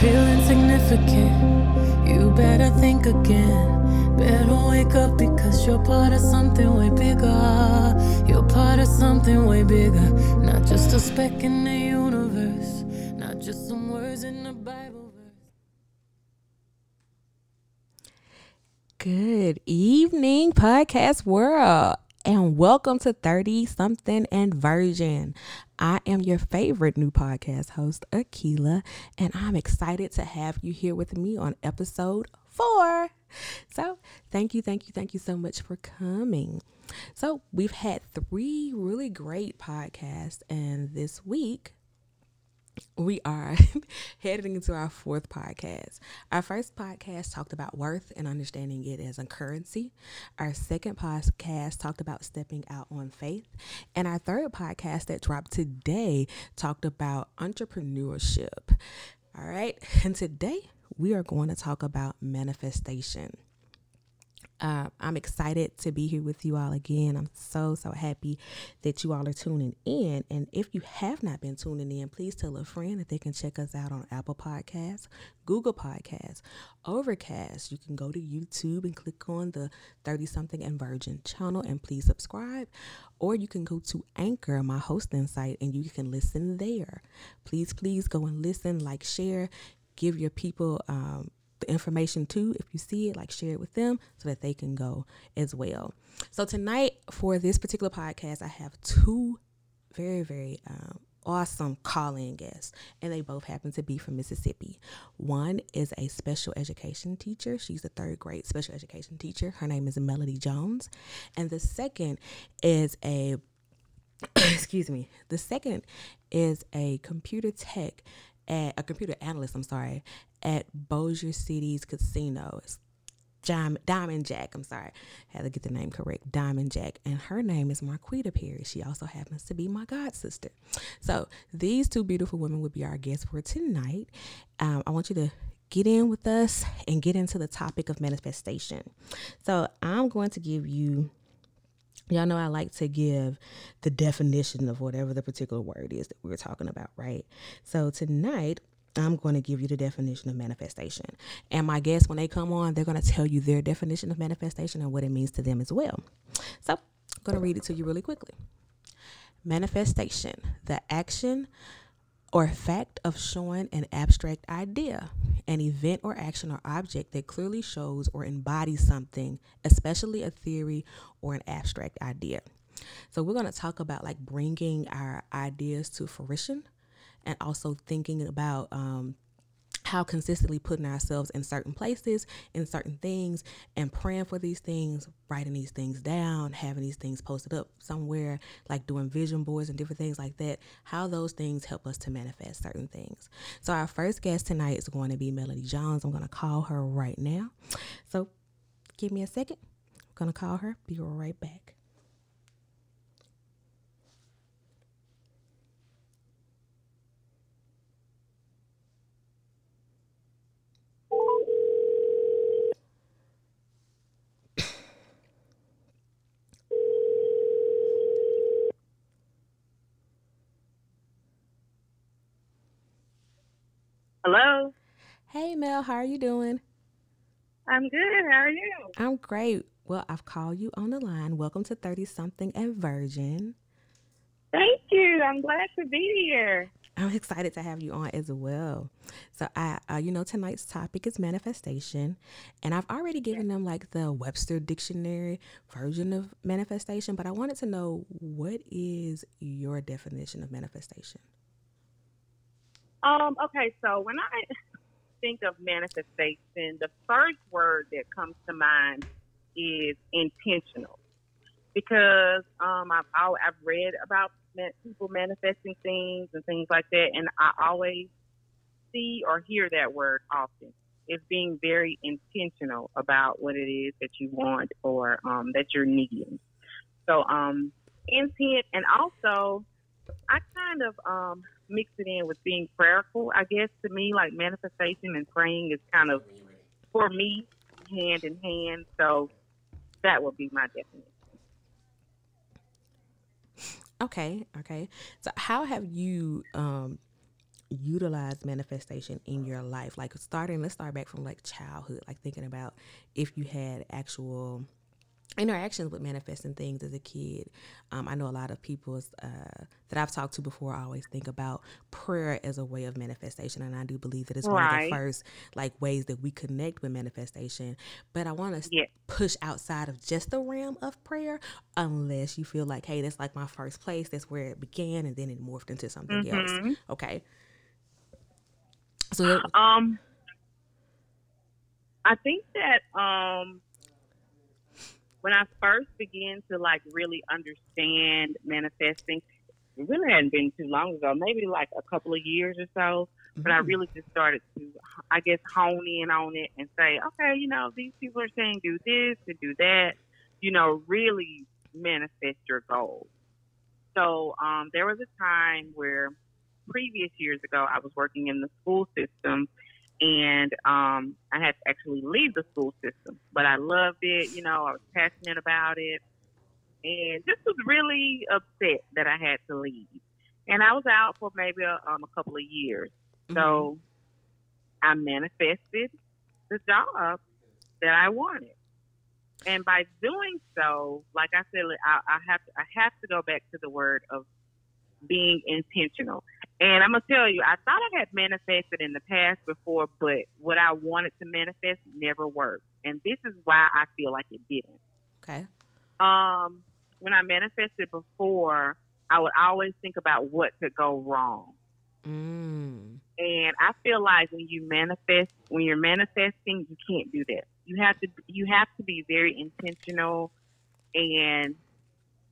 feel insignificant, you better think again. Better wake up because you're part of something way bigger. You're part of something way bigger. Not just a speck in the universe, not just some words in the Bible verse. Good evening, podcast world, and welcome to 30 something and version. I am your favorite new podcast host, Akila, and I'm excited to have you here with me on episode four. So, thank you, thank you, thank you so much for coming. So, we've had three really great podcasts, and this week we are heading into our fourth podcast. Our first podcast talked about worth and understanding it as a currency. Our second podcast talked about stepping out on faith. And our third podcast that dropped today talked about entrepreneurship. All right. And today we are going to talk about manifestation. Uh, I'm excited to be here with you all again. I'm so, so happy that you all are tuning in. And if you have not been tuning in, please tell a friend that they can check us out on Apple Podcasts, Google Podcasts, Overcast. You can go to YouTube and click on the 30 something and Virgin channel and please subscribe. Or you can go to Anchor, my hosting site, and you can listen there. Please, please go and listen, like, share, give your people um, the information too if you see it like share it with them so that they can go as well. So tonight for this particular podcast i have two very very um, awesome calling guests and they both happen to be from mississippi. One is a special education teacher. She's a third grade special education teacher. Her name is melody jones. And the second is a excuse me the second is a computer tech at a computer analyst i'm sorry at Bossier City's casino. It's Diamond Jack, I'm sorry, had to get the name correct. Diamond Jack, and her name is Marquita Perry. She also happens to be my god sister. So these two beautiful women would be our guests for tonight. Um, I want you to get in with us and get into the topic of manifestation. So I'm going to give you. Y'all know I like to give the definition of whatever the particular word is that we're talking about, right? So tonight I'm going to give you the definition of manifestation. And my guests, when they come on, they're going to tell you their definition of manifestation and what it means to them as well. So I'm going to read it to you really quickly. Manifestation, the action or fact of showing an abstract idea, an event or action or object that clearly shows or embodies something, especially a theory or an abstract idea. So we're going to talk about like bringing our ideas to fruition and also thinking about um, how consistently putting ourselves in certain places, in certain things, and praying for these things, writing these things down, having these things posted up somewhere, like doing vision boards and different things like that, how those things help us to manifest certain things. So, our first guest tonight is going to be Melody Jones. I'm going to call her right now. So, give me a second. I'm going to call her, be right back. Hello. Hey Mel, how are you doing? I'm good. How are you? I'm great. Well, I've called you on the line. Welcome to 30 something and Virgin. Thank you. I'm glad to be here. I'm excited to have you on as well. So, I, uh, you know, tonight's topic is manifestation, and I've already given them like the Webster Dictionary version of manifestation, but I wanted to know what is your definition of manifestation? Um, okay, so when I think of manifestation, the first word that comes to mind is intentional. Because um, I've, I've read about people manifesting things and things like that, and I always see or hear that word often. It's being very intentional about what it is that you want or um, that you're needing. So, um, intent, and also, I kind of um, mix it in with being prayerful. I guess to me, like manifestation and praying is kind of for me hand in hand. So that would be my definition. Okay, okay. So how have you um utilize manifestation in your life? Like starting, let's start back from like childhood, like thinking about if you had actual interactions with manifesting things as a kid. Um, I know a lot of people uh, that I've talked to before always think about prayer as a way of manifestation, and I do believe that it's right. one of the first like ways that we connect with manifestation. But I want to yeah. push outside of just the realm of prayer, unless you feel like, hey, that's like my first place. That's where it began, and then it morphed into something mm-hmm. else. Okay. So, that, um, I think that um when I first began to like really understand manifesting, it really hadn't been too long ago, maybe like a couple of years or so. Mm-hmm. But I mm-hmm. really just started to, I guess, hone in on it and say, okay, you know, these people are saying do this and do that. You know, really manifest your goals. So um, there was a time where previous years ago, I was working in the school system and um, I had to actually leave the school system. But I loved it, you know, I was passionate about it, and just was really upset that I had to leave. And I was out for maybe a, um, a couple of years. Mm-hmm. So I manifested the job that I wanted. And by doing so, like I said, I, I have to, I have to go back to the word of being intentional. And I'm gonna tell you, I thought I had manifested in the past before, but what I wanted to manifest never worked. And this is why I feel like it didn't. Okay. Um, when I manifested before, I would always think about what could go wrong. Mm. And I feel like when you manifest, when you're manifesting, you can't do that. You have to, you have to be very intentional and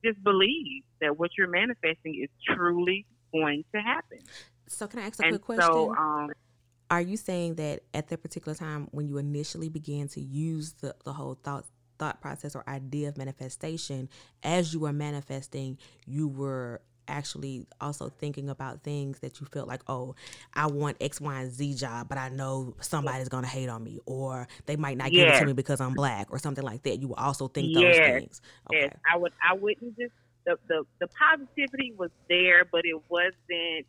just believe that what you're manifesting is truly going to happen. So, can I ask a and quick question? So, um, Are you saying that at that particular time, when you initially began to use the, the whole thought thought process or idea of manifestation, as you were manifesting, you were actually also thinking about things that you felt like, oh, I want X, Y, and Z job, but I know somebody's gonna hate on me, or they might not give it to me because I'm black, or something like that. You will also think yes. those things. Okay. Yes, I would. I wouldn't just the, the, the positivity was there, but it wasn't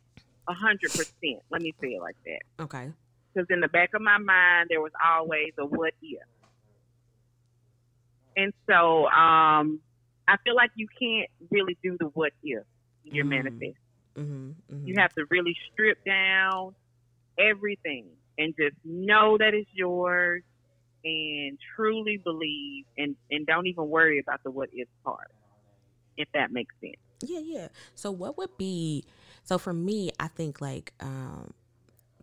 a hundred percent. Let me say it like that. Okay. Because in the back of my mind, there was always a what if. And so um, I feel like you can't really do the what if you're mm-hmm. manifesting. Mm-hmm, mm-hmm. You have to really strip down everything and just know that it's yours and truly believe and, and don't even worry about the what if part if that makes sense. Yeah, yeah. So what would be so for me, I think like um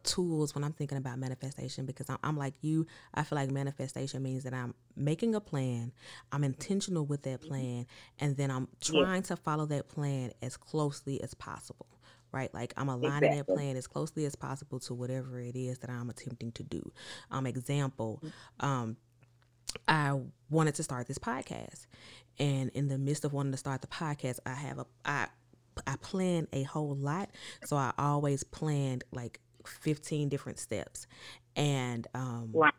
tools when I'm thinking about manifestation because I'm, I'm, like you. I feel like manifestation means that I'm making a plan, I'm intentional with that mm-hmm. plan, and then I'm trying to follow that plan as closely as possible. Right, like I'm aligning exactly. that plan as closely as possible to whatever it is that I'm attempting to do. Um, example, mm-hmm. um, I wanted to start this podcast, and in the midst of wanting to start the podcast, I have a I I plan a whole lot. So I always planned like 15 different steps. And um wow.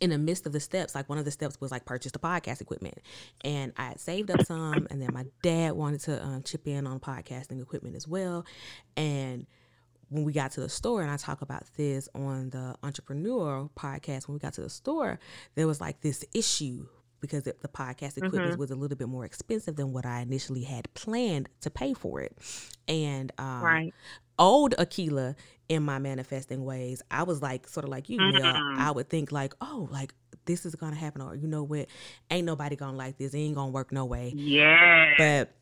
in the midst of the steps, like one of the steps was like purchase the podcast equipment. And I had saved up some and then my dad wanted to um, chip in on podcasting equipment as well. And when we got to the store, and I talk about this on the entrepreneur podcast, when we got to the store, there was like this issue because the, podcast equipment mm-hmm. was a little bit more expensive than what I initially had planned to pay for it. And um, right. old Akila in my manifesting ways, I was like, sort of like you, mm-hmm. I would think like, oh, like this is gonna happen, or you know what, ain't nobody gonna like this, it ain't gonna work no way. Yeah. But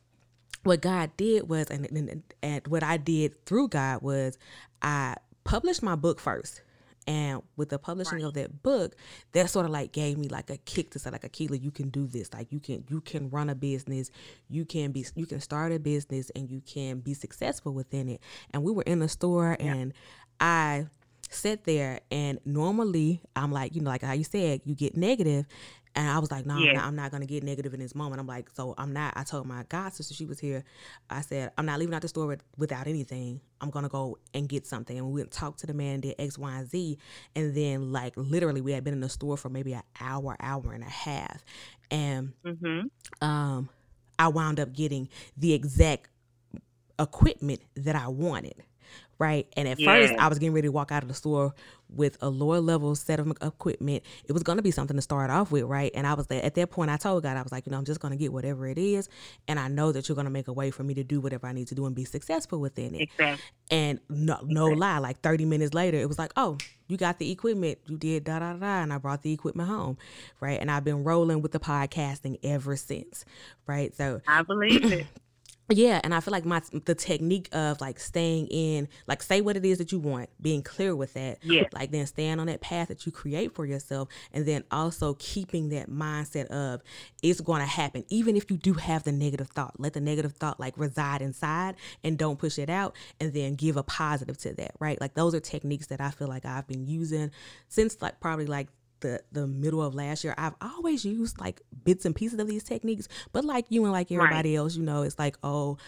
what God did was, and, and, and what I did through God was, I published my book first and with the publishing right. of that book, that sort of like gave me like a kick to say like Akila, you can do this. Like you can you can run a business, you can be you can start a business and you can be successful within it. And we were in the store yeah. and I sat there and normally I'm like, you know, like how you said, you get negative and I was like, no, yeah. I'm, not, I'm not gonna get negative in this moment. I'm like, so I'm not. I told my god sister she was here. I said, I'm not leaving out the store with, without anything. I'm gonna go and get something. And we went and talked to the man, did X, Y, and Z. And then like literally, we had been in the store for maybe an hour, hour and a half, and mm-hmm. um, I wound up getting the exact equipment that I wanted right? And at first, I was getting ready to walk out of the store with a lower level set of equipment. It was going to be something to start off with, right? And I was there at that point. I told God, I was like, you know, I'm just going to get whatever it is, and I know that you're going to make a way for me to do whatever I need to do and be successful within it. Exactly. And no, no exactly. lie, like 30 minutes later, it was like, oh, you got the equipment, you did da da da, and I brought the equipment home, right? And I've been rolling with the podcasting ever since, right? So I believe it. yeah and i feel like my the technique of like staying in like say what it is that you want being clear with that. Yeah. Like then staying on that path that you create for yourself and then also keeping that mindset of it's going to happen even if you do have the negative thought. Let the negative thought like reside inside and don't push it out and then give a positive to that right? Like those are techniques that i feel like i've been using since like probably like the the middle of last year, I've always used like bits and pieces of these techniques. But like you and like everybody right. else, you know, it's like, oh,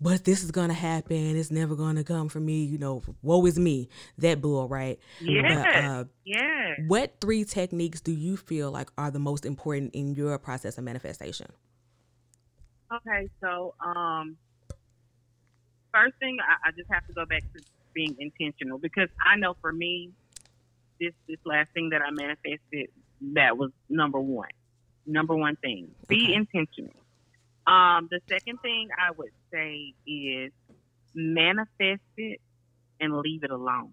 but this is gonna happen. It's never gonna come for me. You know, woe is me. That bull, right? Yeah. Uh, yeah. What three techniques do you feel like are the most important in your process of manifestation? Okay, so um, first thing I, I just have to go back to being intentional because I know for me, this this last thing that I manifested that was number one. Number one thing. Be okay. intentional. Um, the second thing I would say is manifest it and leave it alone.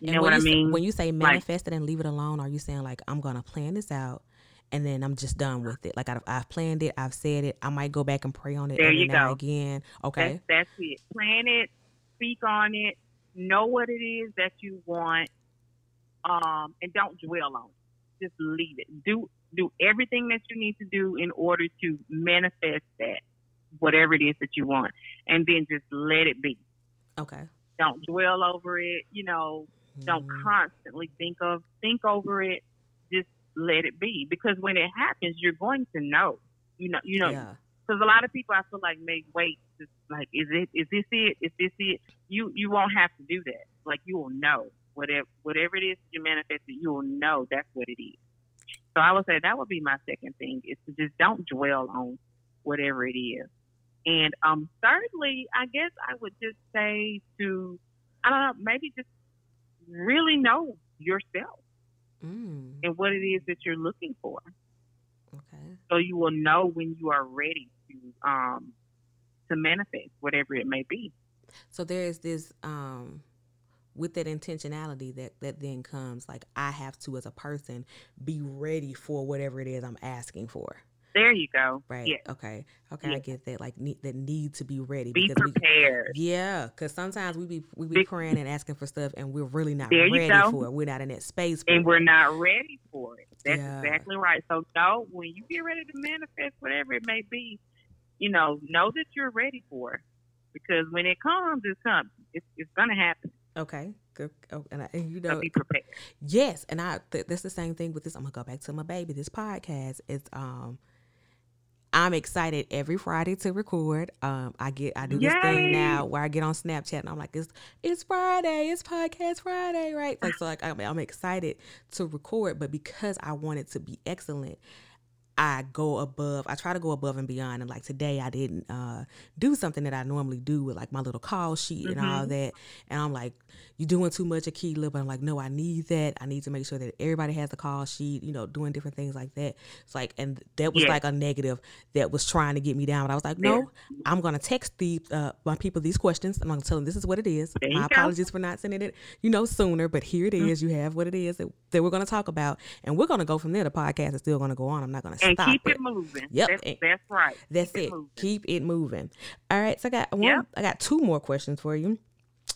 You and know what I mean? Say, when you say manifest like, it and leave it alone, are you saying like I'm gonna plan this out and then I'm just done with it? Like I've, I've planned it, I've said it. I might go back and pray on it. There you go. Again, okay. That's, that's it. Plan it, speak on it, know what it is that you want, um, and don't dwell on it. Just leave it. Do do everything that you need to do in order to manifest that, whatever it is that you want, and then just let it be. Okay. Don't dwell over it. You know, mm. don't constantly think of think over it. Just let it be because when it happens, you're going to know. You know, you know. Yeah because a lot of people I feel like may wait. Just like, is it? Is this it? Is this it? You you won't have to do that. Like you will know whatever whatever it is you manifest, you will know that's what it is. So I would say that would be my second thing is to just don't dwell on whatever it is. And um, thirdly, I guess I would just say to I don't know, maybe just really know yourself mm. and what it is that you're looking for. Okay. So you will know when you are ready to um to manifest whatever it may be. So there is this um with that intentionality that that then comes like I have to as a person be ready for whatever it is I'm asking for. There you go. Right. Yes. Okay. Okay. Yes. I get that. Like need, that need to be ready. Be because prepared. We, yeah, because sometimes we be we be praying and asking for stuff, and we're really not there ready for it. We're not in that space, and it. we're not ready for it. That's yeah. exactly right. So, know when you get ready to manifest whatever it may be, you know, know that you're ready for it, because when it comes, it comes. It's it's gonna happen. Okay. Good. Oh, and, I, and you know, be prepared. Yes, and I th- that's the same thing with this. I'm gonna go back to my baby. This podcast is um. I'm excited every Friday to record. Um, I get I do this Yay! thing now where I get on Snapchat and I'm like, it's it's Friday, it's podcast Friday, right? Like so, like I'm, I'm excited to record, but because I want it to be excellent, I go above, I try to go above and beyond. And like today, I didn't uh, do something that I normally do with like my little call sheet mm-hmm. and all mm-hmm. that. And I'm like, you're doing too much Akila. But I'm like, no, I need that. I need to make sure that everybody has the call sheet, you know, doing different things like that. It's like, and that was yeah. like a negative that was trying to get me down. But I was like, no, yeah. I'm going to text the uh, my people these questions. I'm going to tell them this is what it is. There my apologies for not sending it, you know, sooner. But here it mm-hmm. Mm-hmm. You have what it is that, that we're going to talk about. And we're going to go from there. The podcast is still going to go on. I'm not going to stop keep it. it moving. Yep. That's, that's right. That's keep it. it keep it moving. All right. So I got one, yep. I got two more questions for you.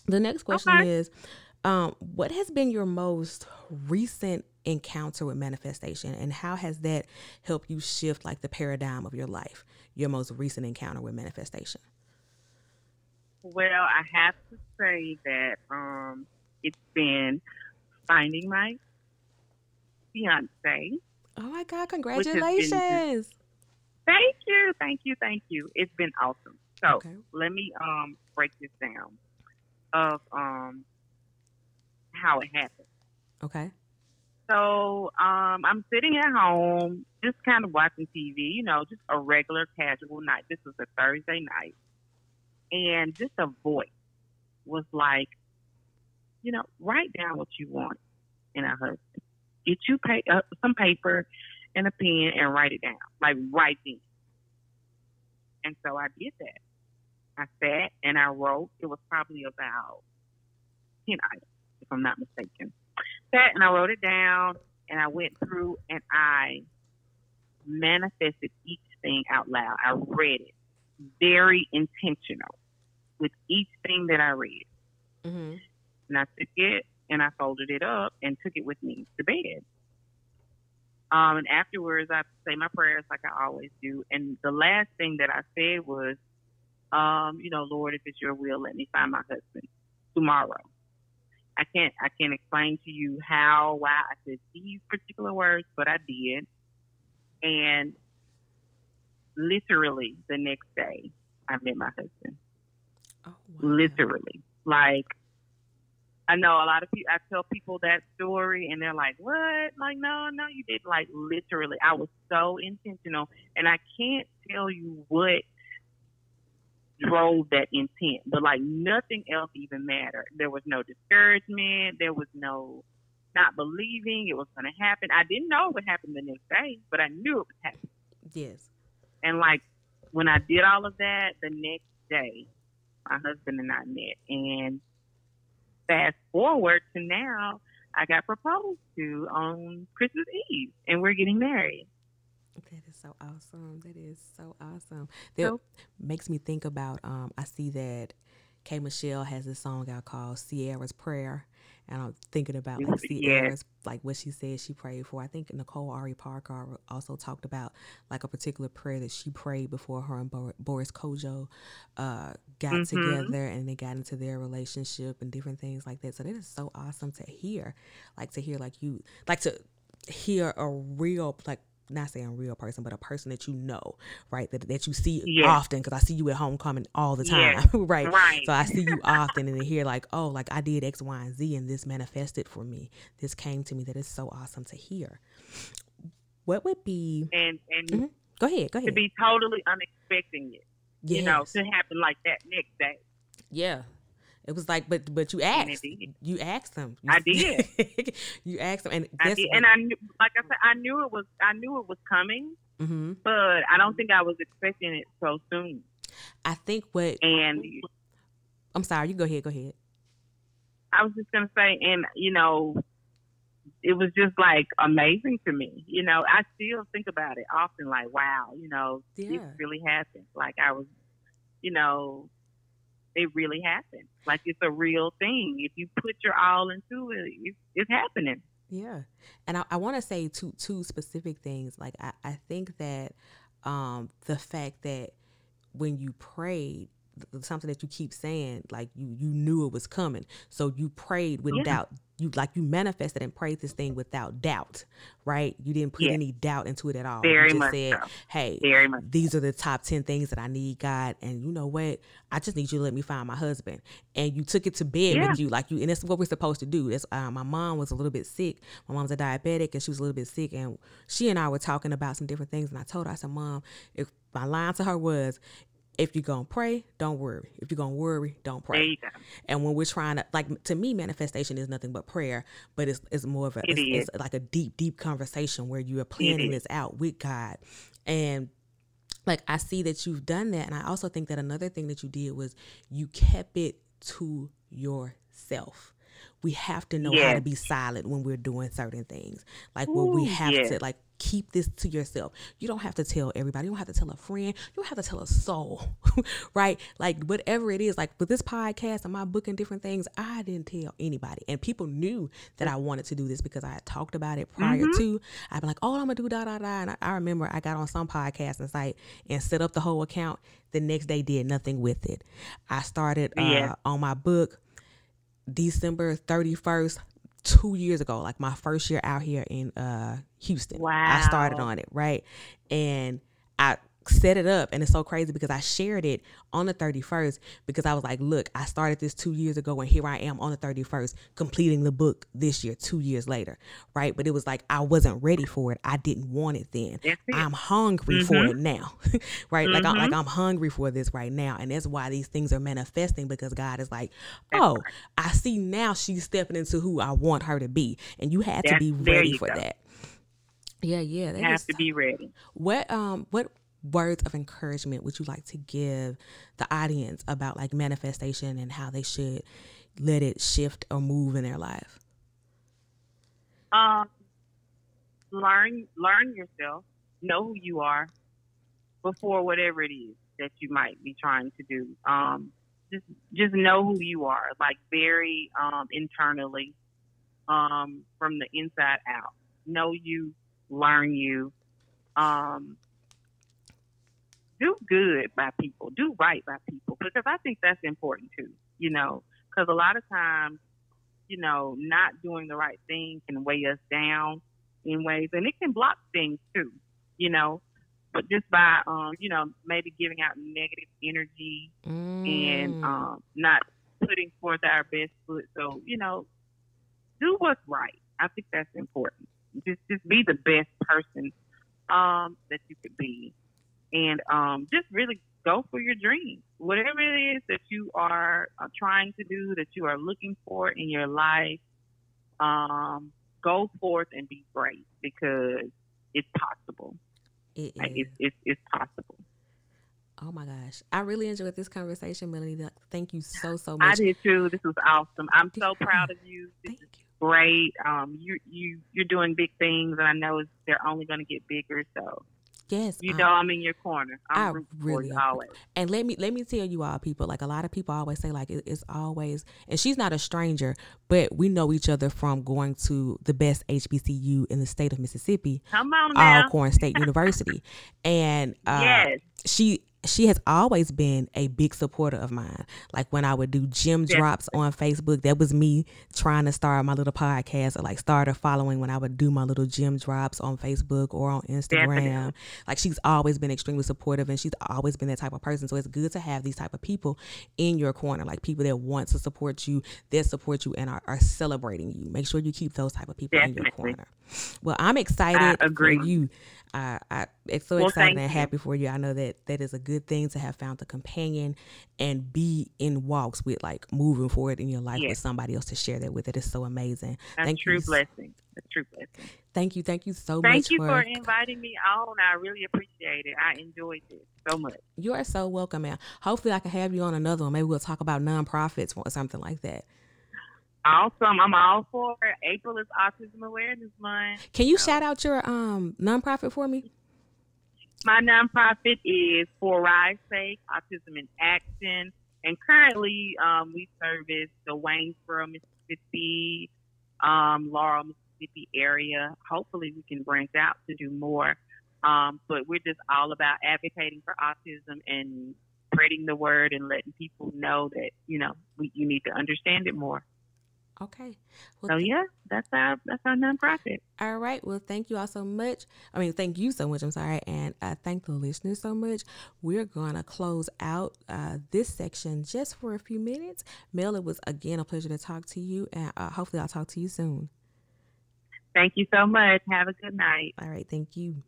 The next question okay. is um, what has been your most recent encounter with manifestation and how has that helped you shift like the paradigm of your life? Your most recent encounter with manifestation? Well, I have to say that um, it's been finding my fiance. Oh my God, congratulations. Been, thank you, thank you, thank you. It's been awesome. So okay. let me um, break this down of um, how it happened. Okay. So um, I'm sitting at home, just kind of watching TV, you know, just a regular casual night. This was a Thursday night. And just a voice was like, you know, write down what you want in a husband. Get you pay, uh, some paper and a pen and write it down, like right then. And so I did that. I sat and I wrote. It was probably about 10 items, if I'm not mistaken. Sat and I wrote it down and I went through and I manifested each thing out loud. I read it very intentional with each thing that I read. Mm-hmm. And I took it and I folded it up and took it with me to bed. Um, and afterwards, I say my prayers like I always do. And the last thing that I said was, um, you know, Lord, if it's your will, let me find my husband tomorrow. I can't, I can't explain to you how, why I said these particular words, but I did. And literally the next day, I met my husband. Oh, wow. Literally, like I know a lot of people. I tell people that story, and they're like, "What? Like, no, no, you did." Like, literally, I was so intentional, and I can't tell you what drove that intent, but like nothing else even mattered. There was no discouragement. There was no not believing it was going to happen. I didn't know it would happen the next day, but I knew it would happen. Yes. And like when I did all of that, the next day, my husband and I met, and fast forward to now, I got proposed to on Christmas Eve, and we're getting married. That is so awesome. That is so awesome. That So- makes me think about. Um, I see that K Michelle has this song out called Ciara's Prayer, and I'm thinking about like Yes. Ciara's like what she said she prayed for. I think Nicole Ari Parker also talked about like a particular prayer that she prayed before her and Boris Kodjoe uh, got Mhm. together and they got into their relationship and different things like that. So that is so awesome to hear, like to hear like you like to hear a real like not saying a real person, but a person that you know, right? That that you see Yes. often because I see you at homecoming all the time, Yes. right? Right. So I see you often and then hear like, oh, like I did X, Y, and Z, and this manifested for me. This came to me. That is so awesome to hear. What would be? and and Mhm. Go ahead. Go ahead. to be totally unexpecting it, you know, to happen like that next day. Yeah. It was like, but but you asked. You asked. You I did. you asked him, and I did, and I knew, like I said, I knew it was, I knew it was coming, hmm but I don't think I was expecting it so soon. I think what And I'm sorry. You go ahead. Go ahead. I was just gonna say, and you know, it was just like amazing to me. You know, I still think about it often, like, wow, you know, Yeah. this really happened. Like I was, you know, it really happened. Like it's a real thing. If you put your all into it, it's, it's happening. Yeah. And I, I want to say two two specific things. Like I, I think that um the fact that when you prayed something that you keep saying like you you knew it was coming so you prayed Yeah. without you like you manifested and prayed this thing without doubt right you didn't put Yeah. any doubt into it at all Very you just much said so. hey Very much. these are the top 10 things that I need, God. And you know what? I just need you to let me find my husband. And you took it to bed Yeah. with you. Like you, and that's what we're supposed to do. That's, uh, my mom was a little bit sick. My mom's a diabetic and she was a little bit sick. And she and I were talking about some different things. And I told her, I said, Mom, if my line to her was, if you're going to pray, don't worry. If you're going to worry, don't pray. There you go. And when we're trying to like to me, manifestation is nothing but prayer, but it's it's more of a It it's, it's like a deep, deep conversation where you are planning this out with God. And like I see that you've done that. And I also think that another thing that you did was you kept it to yourself. We have to know how to be silent when we're doing certain things. Like when we have yes. to like keep this to yourself. You don't have to tell everybody. You don't have to tell a friend. You don't have to tell a soul. right? Like whatever it is, like with this podcast and my book and different things, I didn't tell anybody. And people knew that I wanted to do this because I had talked about it prior Mm-hmm. to. I'd be like, oh, I'm gonna do da da da. And I, I remember I got on some podcast and site and set up the whole account. The next day did nothing with it. I started uh, Yeah. on my book December 31st, two years ago, like my first year out here in uh Houston. Wow. I started on it, right? And I set it up and it's so crazy because I shared it on the 31st because I was like, look, I started this 2 years ago and here I am on the 31st completing the book this year 2 years later, right? But it was like I wasn't ready for it. I didn't want it then. It. I'm hungry Mm-hmm. for it now. right? Like I'm like. I'm hungry for this right now and that's why these things are manifesting because God is like, "Oh, I see now she's stepping into who I want her to be." And you had to be ready for go. that. Yeah, yeah. that You have to be ready. what um what words of encouragement would you like to give the audience about like manifestation and how they should let it shift or move in their life? Um, learn learn yourself. Know who you are before whatever it is that you might be trying to do. Um, just just know who you are, like very um, internally, um, from the inside out. Know you, learn you. Um, do good by people. Do right by people because I think that's important too. You know, because a lot of times you know, not doing the right thing can weigh us down in ways, and it can block things too, you know. But just by, um, you know, maybe giving out negative energy and Mm. um, not putting forth our best foot. So, you know, do what's right. I think that's important. Just, just be the best person um, that you could be, and um, just really go for your dreams. Whatever it is that you are uh, trying to do, that you are looking for in your life, um, go forth and be brave because it's possible. It Like, it's, it's, it's possible. Oh my gosh. I really enjoyed this conversation, Melanie. Thank you so so much. I did too. This was awesome. I'm so proud of you. This Thank you. great. Um, you you you're doing big things, and I know it's- they're only going to get bigger. So Yes. you um, know I'm in your corner. I'm I really for you am. always. And let me let me tell you all, people. Like a lot of people always say, like it, it's always. And she's not a stranger, but we know each other from going to the best HBCU in the state of Mississippi, Come on now. Alcorn State University, and uh, yes. she she has always been a big supporter of mine. Like when I would do gym Yes. drops on Facebook, that was me trying to start my little podcast or like start a following when I would do my little gym drops on Facebook or on Instagram. Definitely. Like she's always been extremely supportive and she's always been that type of person. So it's good to have these type of people in your corner, like people that want to support you, that support you and are, are celebrating you. Make sure you keep those type of people in your corner. Well, I'm excited agree. for you. Uh, I, it's so Well, excited thank and happy for you. I know that that is a good thing to have found a companion and be in walks with, like moving forward in your life with somebody else to share that with. It is so amazing. That's thank true you. blessing. That's true blessing. Thank you. Thank you so Thank much Thank you for, for inviting me on. I really appreciate it. I enjoyed it so much. you are so welcome, man. Hopefully, I can have you on another one. Maybe we'll talk about nonprofits or something like that. Awesome. I'm all for it. April is Autism Awareness Month. Can you So- shout out your um nonprofit for me? My nonprofit is For Rise Sake, Autism in Action. And currently, um, we service the Waynesboro, Mississippi, um, Laurel, Mississippi area. Hopefully, we can branch out to do more. Um, but we're just all about advocating for autism and spreading the word and letting people know that, you know, we, you need to understand it more. Okay. Well, So, yeah, that's our, that's our nonprofit. All right. Well, thank you all so much. I mean, thank you so much. I'm sorry. And I thank the listeners so much. We're going to close out uh, this section just for a few minutes. Mel, it was again a pleasure to talk to you. And uh, hopefully, I'll talk to you soon. Thank you so much. Have a good night. All right. Thank you.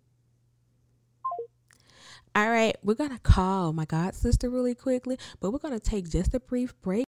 All right. We're going to call my god sister really quickly, but we're going to take just a brief break.